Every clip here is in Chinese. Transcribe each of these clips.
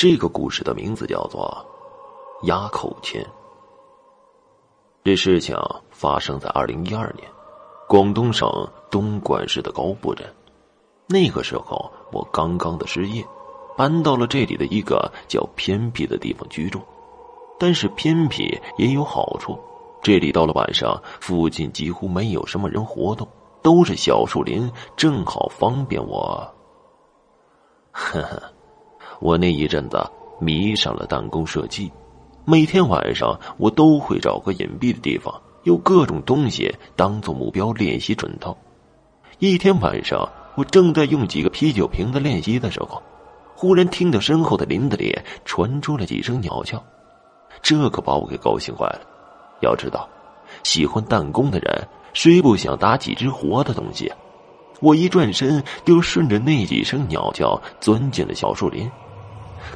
这个故事的名字叫做《压口钱》。这事情发生在二零一二年，广东省东莞市的高埠镇。那个时候，我刚刚的失业，搬到了这里的一个叫偏僻的地方居住。但是偏僻也有好处，这里到了晚上，附近几乎没有什么人活动，都是小树林，正好方便我。呵呵，我那一阵子迷上了弹弓射击，每天晚上我都会找个隐蔽的地方，用各种东西当做目标练习准头。一天晚上，我正在用几个啤酒瓶子练习的时候，忽然听到身后的林子里传出了几声鸟叫。这可把我给高兴坏了。要知道，喜欢弹弓的人谁不想打几只活的东西？我一转身就顺着那几声鸟叫钻进了小树林。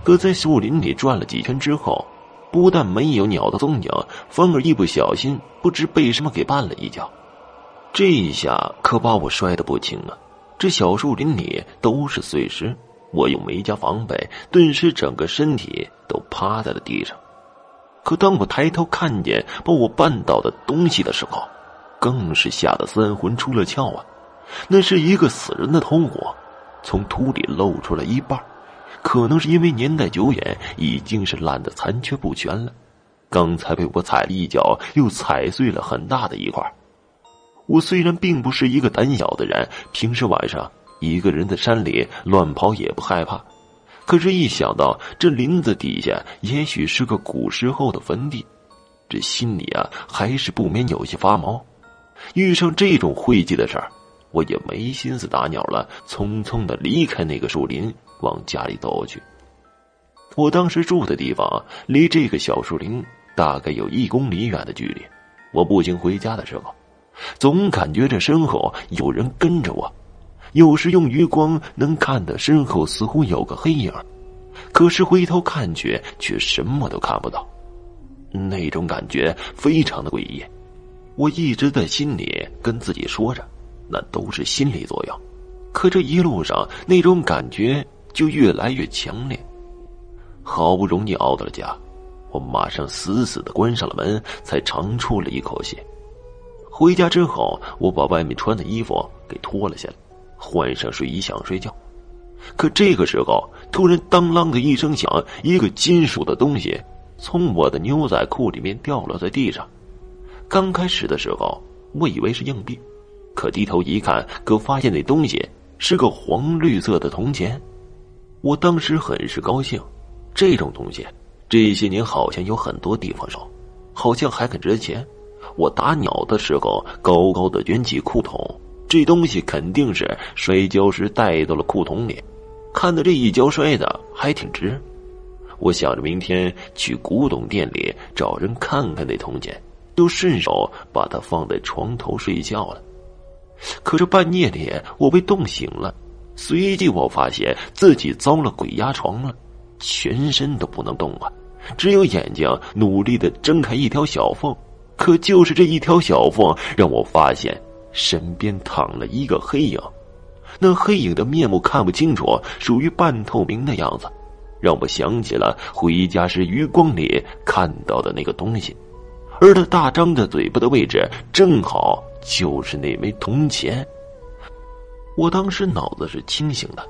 可在树林里转了几圈之后，不但没有鸟的踪影，反而一不小心不知被什么给绊了一跤。这一下可把我摔得不轻啊！这小树林里都是碎石，我又没加防备，顿时整个身体都趴在了地上。可当我抬头看见把我绊倒的东西的时候，更是吓得三魂出了窍啊！那是一个死人的头骨，从土里露出了一半，可能是因为年代久远，已经是烂得残缺不全了。刚才被我踩了一脚，又踩碎了很大的一块。我虽然并不是一个胆小的人，平时晚上一个人在山里乱跑也不害怕。可是，一想到这林子底下也许是个古时候的坟地，这心里啊还是不免有些发毛。遇上这种晦气的事儿，我也没心思打鸟了，匆匆的离开那个树林，往家里走去。我当时住的地方离这个小树林大概有一公里远的距离。我步行回家的时候，总感觉这身后有人跟着我。有时用余光能看到身后似乎有个黑影，可是回头看去却什么都看不到，那种感觉非常的诡异。我一直在心里跟自己说着，那都是心理作用。可这一路上那种感觉就越来越强烈。好不容易熬到了家，我马上死死的关上了门，才长出了一口气。回家之后，我把外面穿的衣服给脱了下来。换上睡衣想睡觉，可这个时候突然当啷的一声响，一个金属的东西从我的牛仔裤里面掉落在地上。刚开始的时候，我以为是硬币，可低头一看，可发现那东西是个黄绿色的铜钱。我当时很是高兴，这种东西这些年好像有很多地方少，好像还很值钱。我打鸟的时候，高高的卷起裤筒。这东西肯定是摔跤时带到了裤筒里，看到这一跤摔的还挺值。我想着明天去古董店里找人看看那铜钱，就顺手把它放在床头睡觉了。可是半夜里我被冻醒了，随即我发现自己遭了鬼压床了，全身都不能动啊，只有眼睛努力的睁开一条小缝，可就是这一条小缝让我发现。身边躺了一个黑影，那黑影的面目看不清楚，属于半透明的样子，让我想起了回家时余光里看到的那个东西，而他大张着嘴巴的位置，正好就是那枚铜钱。我当时脑子是清醒的，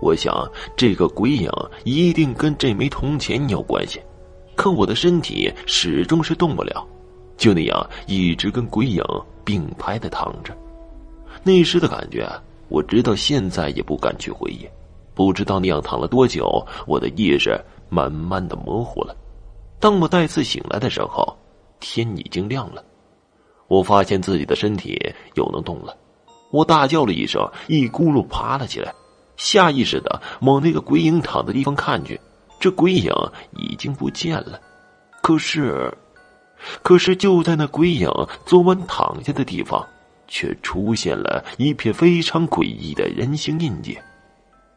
我想这个鬼影一定跟这枚铜钱有关系，可我的身体始终是动不了，就那样一直跟鬼影。并排的躺着，那时的感觉，我直到现在也不敢去回忆。不知道那样躺了多久，我的意识慢慢的模糊了。当我再次醒来的时候，天已经亮了。我发现自己的身体又能动了，我大叫了一声，一咕噜爬了起来，下意识的往那个鬼影躺的地方看去。这鬼影已经不见了，可是。可是就在那鬼影昨晚躺下的地方，却出现了一片非常诡异的人形印记。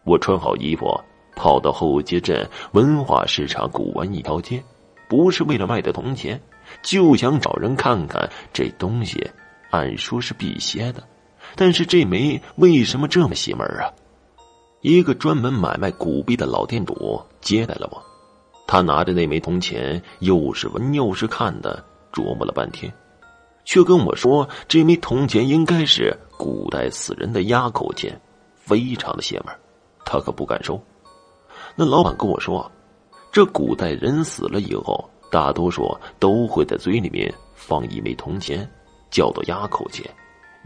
我穿好衣服，跑到后街镇文化市场古玩一条街，不是为了卖的铜钱，就想找人看看这东西。按说是辟邪的，但是这枚为什么这么邪门啊？一个专门买卖古币的老店主接待了我。他拿着那枚铜钱，又是闻又是看的，琢磨了半天，却跟我说这枚铜钱应该是古代死人的压口钱，非常的邪门，他可不敢收。那老板跟我说，这古代人死了以后，大多数都会在嘴里面放一枚铜钱，叫做压口钱，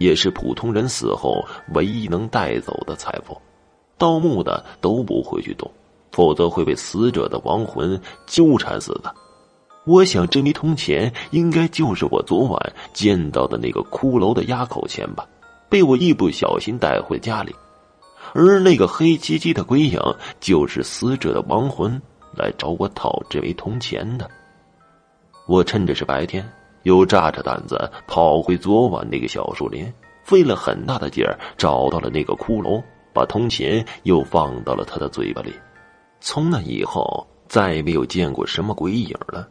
也是普通人死后唯一能带走的财富，盗墓的都不会去动。否则会被死者的亡魂纠缠死的。我想这枚铜钱应该就是我昨晚见到的那个骷髅的压口钱吧，被我一不小心带回家里。而那个黑漆漆的鬼影，就是死者的亡魂来找我讨这枚铜钱的。我趁着是白天，又炸着胆子跑回昨晚那个小树林，费了很大的劲儿找到了那个骷髅，把铜钱又放到了他的嘴巴里。从那以后，再也没有见过什么鬼影了。